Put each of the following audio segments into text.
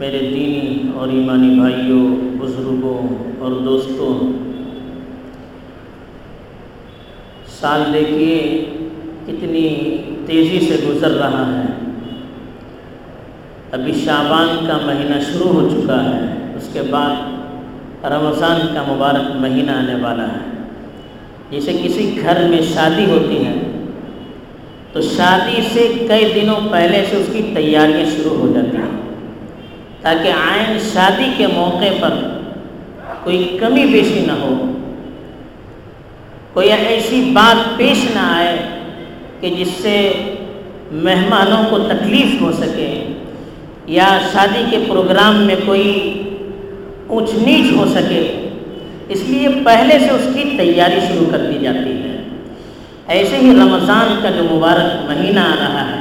میرے دینی اور ایمانی بھائیوں، بزرگوں اور دوستوں، سال دیکھیے کتنی تیزی سے گزر رہا ہے۔ ابھی شابان کا مہینہ شروع ہو چکا ہے، اس کے بعد رمضان کا مبارک مہینہ آنے والا ہے۔ جیسے کسی گھر میں شادی ہوتی ہے، تو شادی سے کئی دنوں پہلے سے اس کی تیاریاں شروع ہو جاتی ہیں۔ تاکہ آئین شادی کے موقع پر کوئی کمی بیشی نہ ہو۔ کوئی ایسی بات پیش نہ آئے کہ جس سے مہمانوں کو تکلیف ہو سکے یا شادی کے پروگرام میں کوئی اونچ نیچ ہو سکے۔ اس لیے پہلے سے اس کی تیاری شروع کر دی جاتی ہے۔ ایسے ہی رمضان کا جو مبارک مہینہ آ رہا ہے،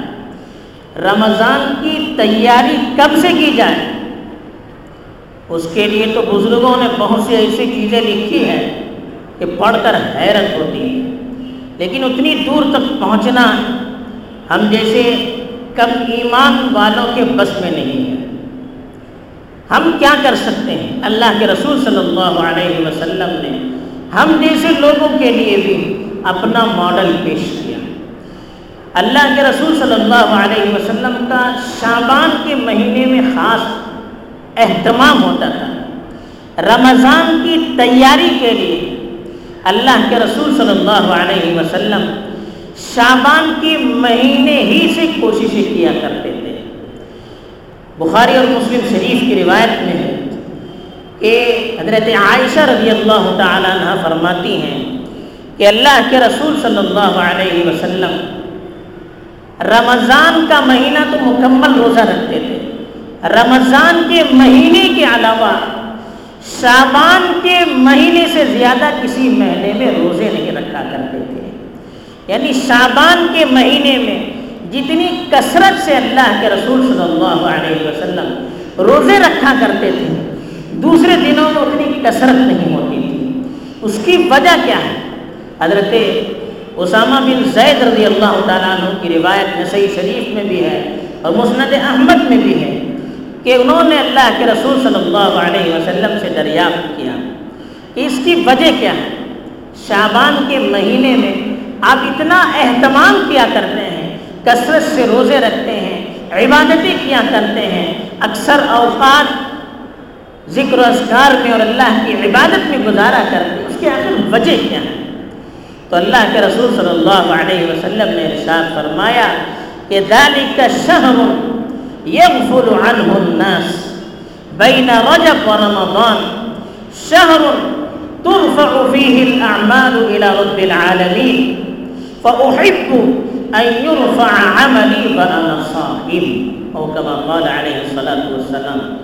رمضان کی تیاری کب سے کی جائے؟ اس کے لیے تو بزرگوں نے بہت سی ایسی چیزیں لکھی ہیں کہ پڑھ کر حیرت ہوتی ہے۔ لیکن اتنی دور تک پہنچنا ہم جیسے کم ایمان والوں کے بس میں نہیں ہے۔ ہم کیا کر سکتے ہیں؟ اللہ کے رسول صلی اللہ علیہ وسلم نے ہم جیسے لوگوں کے لیے بھی اپنا ماڈل پیش کیا۔ اللہ کے رسول صلی اللہ علیہ وسلم کا شابان کے مہینے میں خاص اہتمام ہوتا تھا۔ رمضان کی تیاری کے لیے اللہ کے رسول صلی اللہ علیہ وسلم شابان کے مہینے ہی سے کوششیں کیا کرتے تھے۔ بخاری اور مسلم شریف کی روایت میں ہے کہ حضرت عائشہ رضی اللہ تعالیٰ عنہ فرماتی ہیں کہ اللہ کے رسول صلی اللہ علیہ وسلم رمضان کا مہینہ تو مکمل روزہ رکھتے تھے۔ رمضان کے مہینے کے علاوہ شابان کے مہینے سے زیادہ کسی مہینے میں روزے نہیں رکھا کرتے تھے۔ یعنی شابان کے مہینے میں جتنی کثرت سے اللہ کے رسول صلی اللہ علیہ وسلم روزے رکھا کرتے تھے، دوسرے دنوں میں اتنی کثرت نہیں ہوتی تھی۔ اس کی وجہ کیا ہے؟ حضرت اسامہ بن زید رضی اللہ تعالیٰ عنہ کی روایت نسائی شریف میں بھی ہے اور مسند احمد میں بھی ہے۔ کہ انہوں نے اللہ کے رسول صلی اللہ علیہ وسلم سے دریافت کیا۔ کہ اس کی وجہ کیا ہے؟ شابان کے مہینے میں آپ اتنا اہتمام کیا کرتے ہیں، کثرت سے روزے رکھتے ہیں، عبادتیں کیا کرتے ہیں، اکثر اوقات ذکر و اذکار میں اور اللہ کی عبادت میں گزارا کرتے ہیں، اس کی آخر وجہ کیا ہے؟ تو اللہ کے رسول صلی اللہ علیہ وسلم نے ارشاد فرمایا کہ ذالک شہر يغفل عنه الناس. بين رجب ورمضان شهر ترفع فيه الأعمال إلى رب العالمين. فأحب أن يرفع عملي وأنا صائم. أو كما قال عليه الصلاة والسلام.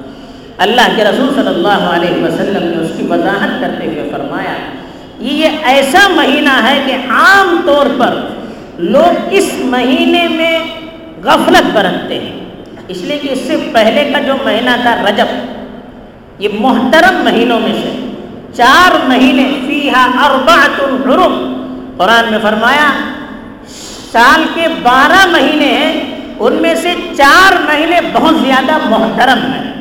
اللہ کے رسول صلی اللہ علیہ وسلم نے اس کی وضاحت کرتے ہوئے فرمایا، یہ ایسا مہینہ ہے کہ عام طور پر لوگ اس مہینے میں غفلت برتتے ہیں۔ اس لیے کہ اس سے پہلے کا جو مہینہ تھا رجب، یہ محترم مہینوں میں سے چار مہینے فیہا اربعت الحرم قرآن میں فرمایا، سال کے بارہ مہینے ہیں، ان میں سے چار مہینے بہت زیادہ محترم ہیں۔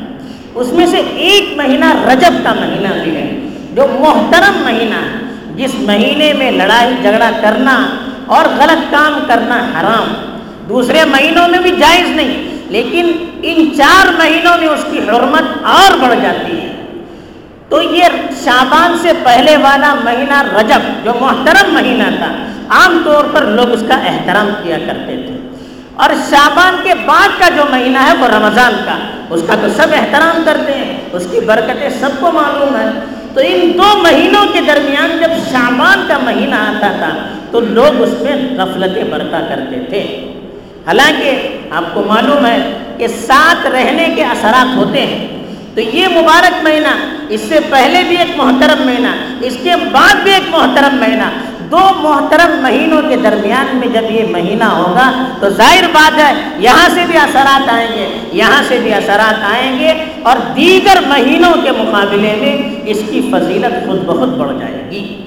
اس میں سے ایک مہینہ رجب کا مہینہ بھی ہے۔ جو محترم مہینہ ہے جس مہینے میں لڑائی جھگڑا کرنا اور غلط کام کرنا حرام، دوسرے مہینوں میں بھی جائز نہیں۔ لیکن ان چار مہینوں میں اس کی حرمت اور بڑھ جاتی ہے۔ تو یہ شابان سے پہلے والا مہینہ رجب، جو محترم مہینہ تھا، عام طور پر لوگ اس کا احترام کیا کرتے تھے۔ اور شابان کے بعد کا جو مہینہ ہے، وہ رمضان کا۔ اس کا تو سب احترام کرتے ہیں، اس کی برکتیں سب کو معلوم ہے تو ان دو مہینوں کے درمیان جب شابان کا مہینہ آتا تھا، تو لوگ اس میں غفلتیں برتا کرتے تھے۔ حالانکہ آپ کو معلوم ہے کہ ساتھ رہنے کے اثرات ہوتے ہیں۔ تو یہ مبارک مہینہ، اس سے پہلے بھی ایک محترم مہینہ، اس کے بعد بھی ایک محترم مہینہ۔ دو محترم مہینوں کے درمیان میں جب یہ مہینہ ہوگا، تو ظاہر بات ہے، یہاں سے بھی اثرات آئیں گے، یہاں سے بھی اثرات آئیں گے اور دیگر مہینوں کے مقابلے میں اس کی فضیلت خود بہت بڑھ جائے گی۔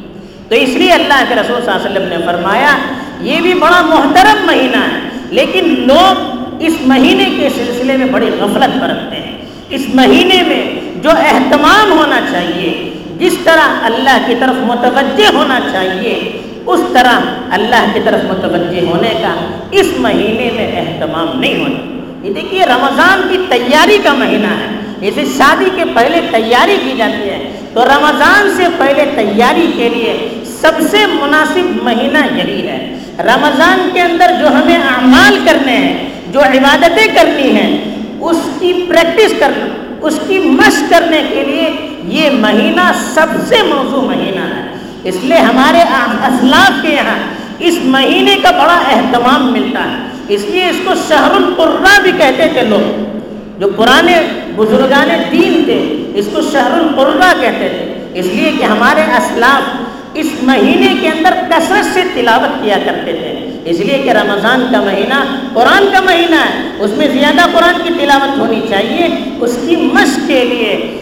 تو اس لیے اللہ کے رسول صلی اللہ علیہ وسلم نے فرمایا، یہ بھی بڑا محترم مہینہ ہے۔ لیکن لوگ اس مہینے کے سلسلے میں بڑی غفلت برتتے ہیں۔ اس مہینے میں جو اہتمام ہونا چاہیے، جس طرح اللہ کی طرف متوجہ ہونا چاہیے، اس طرح اللہ کی طرف متوجہ ہونے کا اس مہینے میں اہتمام نہیں ہونا۔ یہ دیکھیے، رمضان کی تیاری کا مہینہ ہے۔ جیسے شادی کے پہلے تیاری کی جاتی ہے، تو رمضان سے پہلے تیاری کے لیے سب سے مناسب مہینہ یہی ہے۔ رمضان کے اندر جو ہمیں اعمال کرنے ہیں، جو عبادتیں کرنی ہیں، اس کی پریکٹس کرنا، اس کی مشق کرنے کے لیے یہ مہینہ سب سے موضوع مہینہ ہے۔ اس لیے ہمارے اسلاف کے یہاں اس مہینے کا بڑا اہتمام ملتا ہے۔ اس لیے اس کو شہر القرہ بھی کہتے تھے لوگ، جو پرانے بزرگان دین تھے، اس کو شہر القرہ کہتے تھے۔ اس لیے کہ ہمارے اسلاف اس مہینے کے اندر کثرت سے تلاوت کیا کرتے تھے۔ اس لیے کہ رمضان کا مہینہ قرآن کا مہینہ ہے۔ اس میں زیادہ قرآن کی تلاوت ہونی چاہیے۔ اس کی مشق کے لیے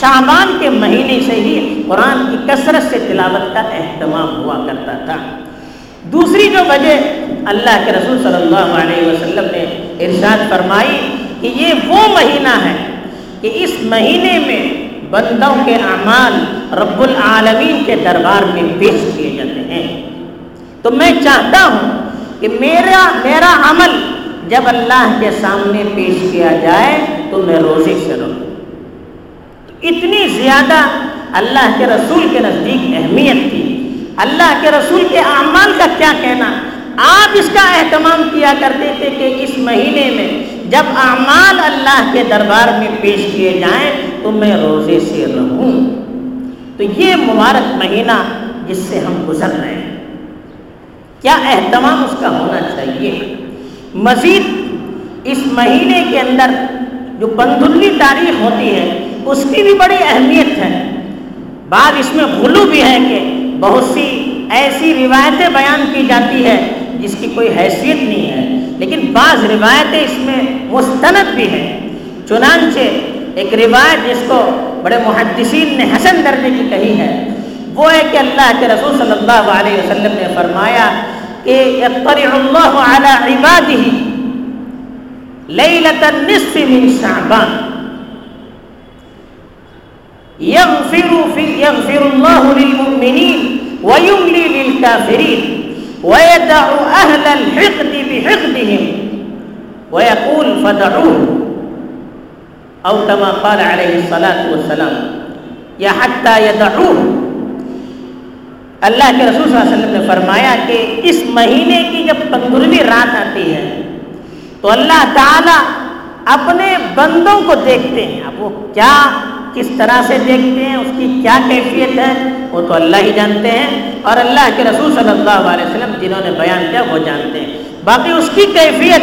شابان کے مہینے سے ہی قرآن کی کثرت سے تلاوت کا اہتمام ہوا کرتا تھا۔ دوسری جو وجہ اللہ کے رسول صلی اللہ علیہ وسلم نے ارشاد فرمائی کہ یہ وہ مہینہ ہے کہ اس مہینے میں بندوں کے اعمال رب العالمین کے دربار میں پیش کیے جاتے ہیں۔ تو میں چاہتا ہوں کہ میرا میرا عمل جب اللہ کے سامنے پیش کیا جائے تو میں روزے سے رہوں۔ اتنی زیادہ اللہ کے رسول کے نزدیک اہمیت تھی۔ اللہ کے رسول کے اعمال کا کیا کہنا؟ آپ اس کا اہتمام کیا کرتے تھے کہ اس مہینے میں جب اعمال اللہ کے دربار میں پیش کیے جائیں تو میں روزے سے رہوں۔ تو یہ مبارک مہینہ جس سے ہم گزر رہے ہیں۔ کیا اہتمام اس کا ہونا چاہیے؟ مزید اس مہینے کے اندر جو بندلی تاریخ ہوتی ہے، اس کی بھی بڑی اہمیت ہے۔ بعد اس میں غلو بھی ہے کہ بہت سی ایسی روایتیں بیان کی جاتی ہے جس کی کوئی حیثیت نہیں ہے۔ لیکن بعض روایتیں اس میں مستند بھی ہیں۔ چنانچہ ایک روایت جس کو بڑے محدثین نے حسن درجے کی کہی ہے، وہ ہے کہ اللہ کے رسول صلی اللہ علیہ وسلم نے فرمایا کہ اللہ علی عباده لیلۃ النصف من شعبان۔ يغفر في يغفر الله للمؤمنين ويملي للكافرين ويدع أهل الحقد بحقدهم ويقول فدعوه أو كما قال عليه الصلاة والسلام يا حتى يدعوه اللہ کے رسول صلی اللہ علیہ وسلم نے فرمایا کہ اس مہینے کی جب پندرہویں رات آتی ہے تو اللہ تعالی اپنے بندوں کو دیکھتے ہیں۔ اب وہ کیا کس طرح سے دیکھتے ہیں، اس کی کیا کیفیت ہے، وہ تو اللہ ہی جانتے ہیں۔ اور اللہ کے رسول صلی اللہ علیہ وسلم جنہوں نے بیان کیا، وہ جانتے ہیں۔ باقی اس کی کیفیت،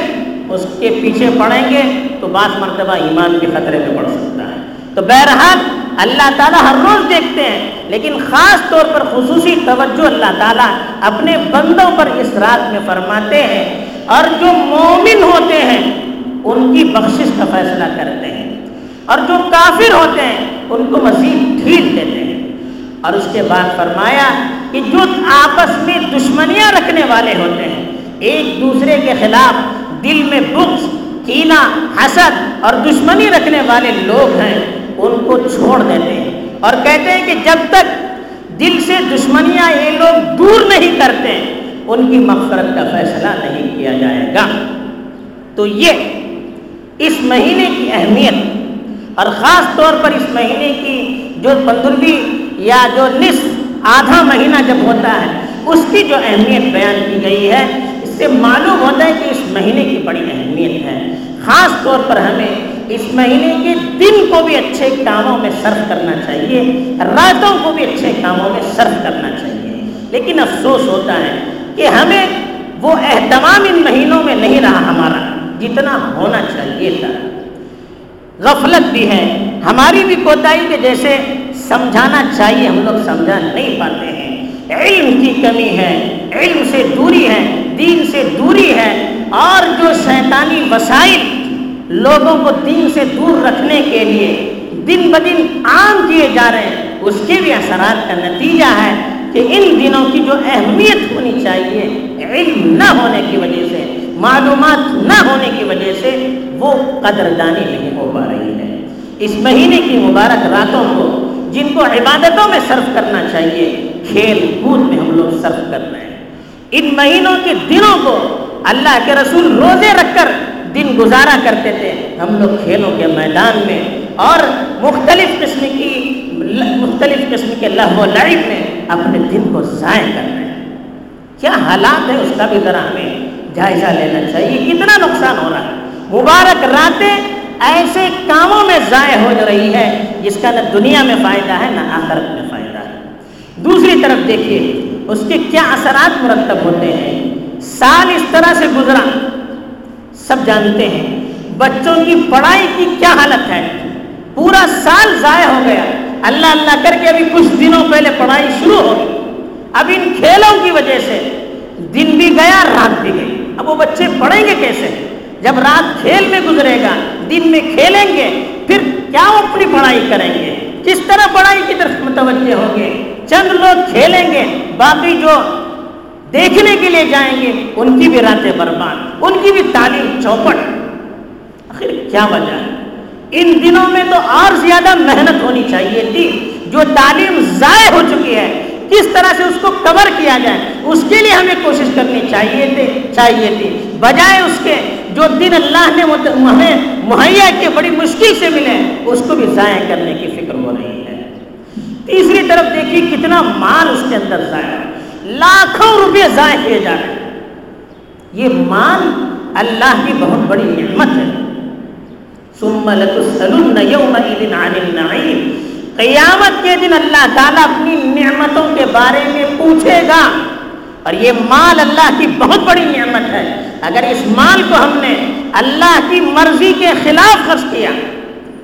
اس کے پیچھے پڑیں گے تو بعض مرتبہ ایمان کے خطرے میں پڑ سکتا ہے۔ تو بہرحال اللہ تعالیٰ ہر روز دیکھتے ہیں، لیکن خاص طور پر خصوصی توجہ اللہ تعالیٰ اپنے بندوں پر اس رات میں فرماتے ہیں۔ اور جو مومن ہوتے ہیں، ان کی بخشش کا فیصلہ کرتے ہیں۔ اور جو کافر ہوتے ہیں، ان کو مزید ڈھیل دیتے ہیں۔ اور اس کے بعد فرمایا کہ جو آپس میں دشمنیاں رکھنے والے ہوتے ہیں، ایک دوسرے کے خلاف دل میں بغض کینا حسد اور دشمنی رکھنے والے لوگ ہیں، ان کو چھوڑ دیتے ہیں۔ اور کہتے ہیں کہ جب تک دل سے دشمنیاں یہ لوگ دور نہیں کرتے، ان کی مغفرت کا فیصلہ نہیں کیا جائے گا۔ تو یہ اس مہینے کی اہمیت اور خاص طور پر اس مہینے کی جو پندرہویں یا جو نصف آدھا مہینہ جب ہوتا ہے، اس کی جو اہمیت بیان کی گئی ہے، اس سے معلوم ہوتا ہے کہ اس مہینے کی بڑی اہمیت ہے۔ خاص طور پر ہمیں اس مہینے کے دن کو بھی اچھے کاموں میں صرف کرنا چاہیے، راتوں کو بھی اچھے کاموں میں صرف کرنا چاہیے۔ لیکن افسوس ہوتا ہے کہ ہمیں وہ اہتمام ان مہینوں میں نہیں رہا ہمارا، جتنا ہونا چاہیے تھا۔ غفلت بھی ہے۔ ہماری بھی کوتاہی کہ جیسے سمجھانا چاہیے، ہم لوگ سمجھا نہیں پاتے ہیں۔ علم کی کمی ہے، علم سے دوری ہے، دین سے دوری ہے۔ اور جو شیطانی وسائل لوگوں کو دین سے دور رکھنے کے لیے دن بدن عام کیے جا رہے ہیں، اس کے بھی اثرات کا نتیجہ ہے کہ ان دنوں کی جو اہمیت ہونی چاہیے، علم نہ ہونے کی وجہ سے، معلومات نہ ہونے کی وجہ سے وہ قدردانی نہیں ہو پا رہی ہے۔ اس مہینے کی مبارک راتوں کو جن کو عبادتوں میں صرف کرنا چاہیے، کھیل کود میں ہم لوگ صرف کر رہے ہیں۔ ان مہینوں کے دنوں کو اللہ کے رسول روزے رکھ کر دن گزارا کرتے تھے۔ ہم لوگ کھیلوں کے میدان میں اور مختلف قسم کی مختلف قسم کے لہو لڑک میں اپنے دن کو ضائع کر رہے ہیں۔ کیا حالات ہے اس کا بھی ذرا ہمیں جائزہ لینا چاہیے، کتنا نقصان ہو رہا ہے؟ مبارک راتیں ایسے کاموں میں ضائع ہو رہی ہے جس کا نہ دنیا میں فائدہ ہے، نہ آخرت میں فائدہ ہے۔ دوسری طرف دیکھیے، اس کے کیا اثرات مرتب ہوتے ہیں؟ سال اس طرح سے گزرا۔ سب جانتے ہیں، بچوں کی پڑھائی کی کیا حالت ہے؟ پورا سال ضائع ہو گیا۔ اللہ اللہ کر کے ابھی کچھ دنوں پہلے پڑھائی شروع ہو گئی۔ اب ان کھیلوں کی وجہ سے دن بھی گیا، رات بھی گئی۔ اب وہ بچے پڑھیں گے کیسے؟ جب رات کھیل میں گزرے گا، دن میں کھیلیں گے، پھر کیا وہ اپنی پڑھائی کریں گے؟ کس طرح پڑھائی کی طرف متوجہ ہوں گے؟ چند لوگ کھیلیں گے، باقی جو دیکھنے کے لیے جائیں گے، ان کی بھی راتیں برباد، ان کی بھی تعلیم چوپٹ۔ آخر کیا وجہ ہے؟ ان دنوں میں تو اور زیادہ محنت ہونی چاہیے تھی۔ جو تعلیم ضائع ہو چکی ہے، کس طرح سے اس کو کور کیا جائے؟ اس کے لیے ہمیں کوشش کرنی چاہیے تھے چاہیے تھی۔ بجائے اس کے جو دن اللہ نے ہمیں مہیا کے بڑی مشکل سے ملے، اس کو بھی ضائع کرنے کی فکر ہو رہی ہے۔ تیسری طرف دیکھیے کتنا مال اس کے اندر ضائع لاکھوں روپے ضائع کیے جا رہے ہیں۔ یہ مال اللہ کی بہت بڑی نعمت ہے۔ قیامت کے دن اللہ تعالیٰ اپنی نعمتوں کے بارے میں پوچھے گا۔ اور یہ مال اللہ کی بہت بڑی نعمت ہے۔ اگر اس مال کو ہم نے اللہ کی مرضی کے خلاف خرچ کیا،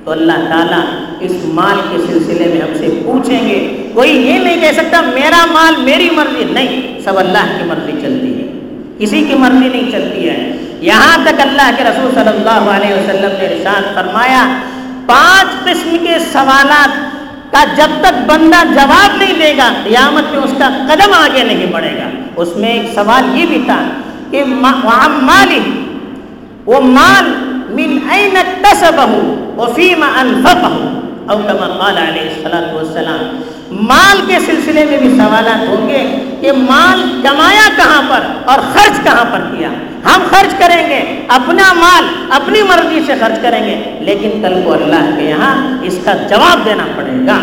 تو اللہ تعالیٰ اس مال کے سلسلے میں ہم سے پوچھیں گے۔ کوئی یہ نہیں کہہ سکتا، میرا مال میری مرضی۔ نہیں، سب اللہ کی مرضی چلتی ہے۔ کسی کی مرضی نہیں چلتی ہے۔ یہاں تک اللہ کے رسول صلی اللہ علیہ وسلم نے ارشاد فرمایا، پانچ قسم کے سوالات کا جب تک بندہ جواب نہیں دے گا، قیامت میں اس کا قدم آگے نہیں بڑھے گا۔ اس میں ایک سوال یہ بھی تھا کہ مالی، وہ مال من این تصبہ وفیم انفقہ او کما قال علیہ الصلوۃ والسلام۔ مال کے سلسلے میں بھی سوالات ہوں گے کہ مال کمایا کہاں پر اور خرچ کہاں پر کیا؟ ہم خرچ کریں گے، اپنا مال، اپنی مرضی سے خرچ کریں گے، لیکن کل کو اللہ کے یہاں اس کا جواب دینا پڑے گا۔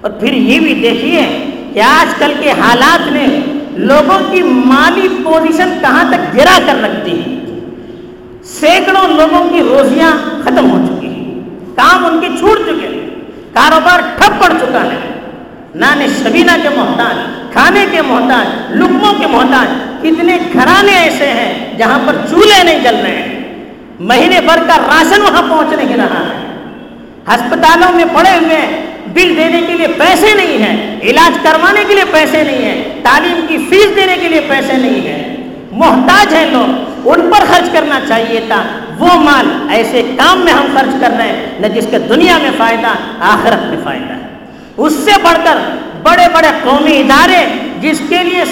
اور پھر یہ بھی دیکھیے کہ آج کل کے حالات میں لوگوں کی مالی پوزیشن کہاں تک گرا کر رکھتی ہے؟ سینکڑوں لوگوں کی روزیاں ختم ہو چکی ہیں۔ کام ان کے چھوٹ چکے ہیں۔ کاروبار ٹھپ پڑ چکا ہے۔ نان شبینہ کے محتاج، کھانے کے محتاج لکموں کے محتاج، کتنے گھرانے ایسے ہیں جہاں پر چولہے نہیں جل رہے ہیں۔ مہینے بھر کا راشن وہاں پہنچ نہیں رہا ہے۔ ہسپتالوں میں پڑے ہوئے بل دینے کے لیے پیسے نہیں ہیں۔ علاج کروانے کے لیے پیسے نہیں ہیں، تعلیم کی فیس دینے کے لیے پیسے نہیں ہیں۔ محتاج ہیں لوگ، ان پر خرچ کرنا چاہیے تھا۔ وہ مال ایسے کام میں ہم خرچ کر رہے ہیں، نہ جس کے دنیا میں فائدہ، آخرت میں فائدہ۔ ہے اس سے بڑھ کر بڑے بڑے قومی ادارے، جس کے لیے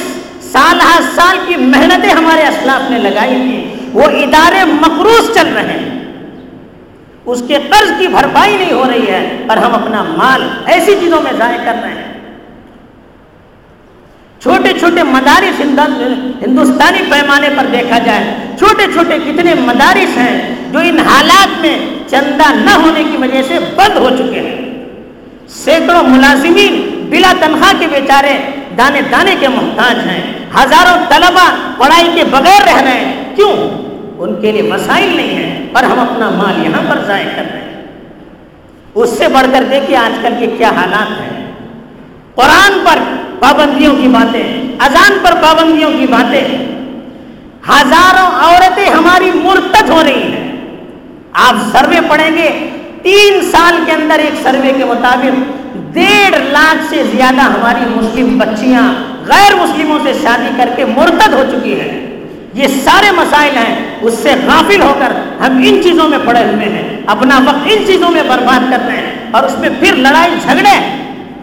سال ہر سال کی محنتیں ہمارے اسلاف نے لگائی تھی وہ ادارے مقروض چل رہے ہیں۔ اس کے قرض کی بھرپائی نہیں ہو رہی ہے، پر ہم اپنا مال ایسی چیزوں میں ضائع کر رہے ہیں۔ چھوٹے چھوٹے مدارس ہندوستانی پیمانے پر دیکھا جائے، چھوٹے چھوٹے کتنے مدارس ہیں جو ان حالات میں چندہ نہ ہونے کی وجہ سے بند ہو چکے ہیں۔ سینکڑوں ملازمین بلا تنخواہ کے بیچارے دانے دانے کے محتاج ہیں۔ ہزاروں طلبا پڑھائی کے بغیر رہ رہے ہیں۔ کیوں؟ ان کے لیے مسائل نہیں ہیں، پر ہم اپنا مال یہاں پر ضائع کر رہے ہیں۔ اس سے بڑھ کر دیکھیے آج کل کے کیا حالات ہیں۔ قرآن پر پابندیوں کی باتیں، اذان پر پابندیوں کی باتیں۔ ہزاروں عورتیں ہماری مرتد ہو رہی ہیں۔ آپ سروے پڑھیں گے، تین سال کے اندر ایک سروے کے مطابق ڈیڑھ لاکھ سے زیادہ ہماری مسلم بچیاں غیر مسلموں سے شادی کر کے مرتد ہو چکی ہیں۔ یہ سارے مسائل ہیں، اس سے غافل ہو کر ہم ان چیزوں میں پڑے ہوئے ہیں۔ اپنا وقت ان چیزوں میں برباد کر رہے ہیں اور اس میں پھر لڑائی جھگڑے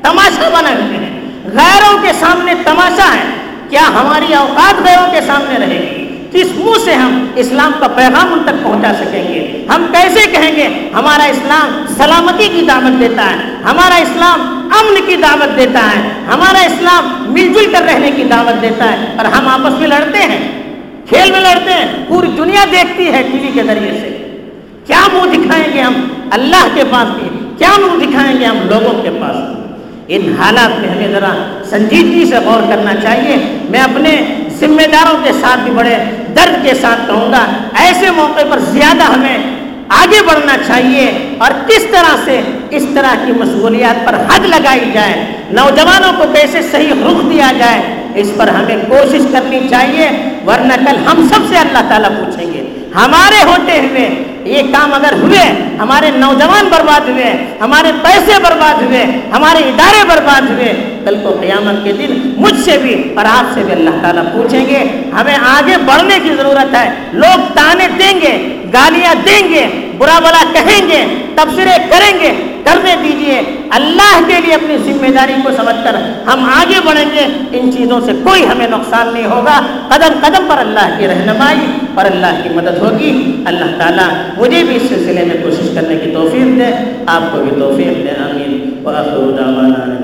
تماشا بنے ہوئے ہیں غیروں کے سامنے تماشا ہے۔ کیا ہماری اوقات غیروں کے سامنے رہے گی؟ کس منہ سے ہم اسلام کا پیغام ان تک پہنچا سکیں گے؟ ہم کیسے کہیں گے، ہمارا اسلام سلامتی کی دعوت دیتا ہے، ہمارا اسلام امن کی دعوت دیتا ہے، ہمارا اسلام مل جل کر رہنے کی دعوت دیتا ہے۔ اور ہم آپس میں لڑتے ہیں، کھیل میں لڑتے ہیں، پوری دنیا دیکھتی ہے ٹی وی کے ذریعے سے۔ کیا منہ دکھائیں گے ہم اللہ کے پاس بھی؟ کیا منہ دکھائیں گے ہم لوگوں کے پاس بھی؟ ان حالات میں ہمیں ذرا سنجیدگی سے غور کرنا چاہیے۔ میں اپنے ذمہ داروں کے ساتھ بھی بڑے درد کے ساتھ کہوں گا، ایسے موقع پر زیادہ ہمیں آگے بڑھنا چاہیے اور کس طرح سے اس طرح کی مشغولیات پر حد لگائی جائے، نوجوانوں کو کیسے صحیح رخ دیا جائے، اس پر ہمیں کوشش کرنی چاہیے۔ ورنہ کل ہم سب سے اللہ تعالیٰ پوچھیں گے، ہمارے ہوتے ہوئے یہ کام اگر ہوئے، ہمارے نوجوان برباد ہوئے، ہمارے پیسے برباد ہوئے، ہمارے ادارے برباد ہوئے، کل کو قیامت کے دن مجھ سے بھی اور آپ سے بھی اللہ تعالیٰ پوچھیں گے، ہمیں آگے بڑھنے کی ضرورت ہے، لوگ تانے دیں گے، گالیاں دیں گے، برا بلا کہیں گے، تبصرے کریں گے کرنے دیجیے۔ اللہ کے لیے اپنی ذمہ داری کو سمجھ کر ہم آگے بڑھیں گے۔ ان چیزوں سے کوئی ہمیں نقصان نہیں ہوگا۔ قدم قدم پر اللہ کی رہنمائی پر اللہ کی مدد ہوگی۔ اللہ تعالیٰ مجھے بھی اس سلسلے میں کوشش کرنے کی توفیق دے۔ آپ کو بھی توفیق دے، آمین۔ وآخر دعوانا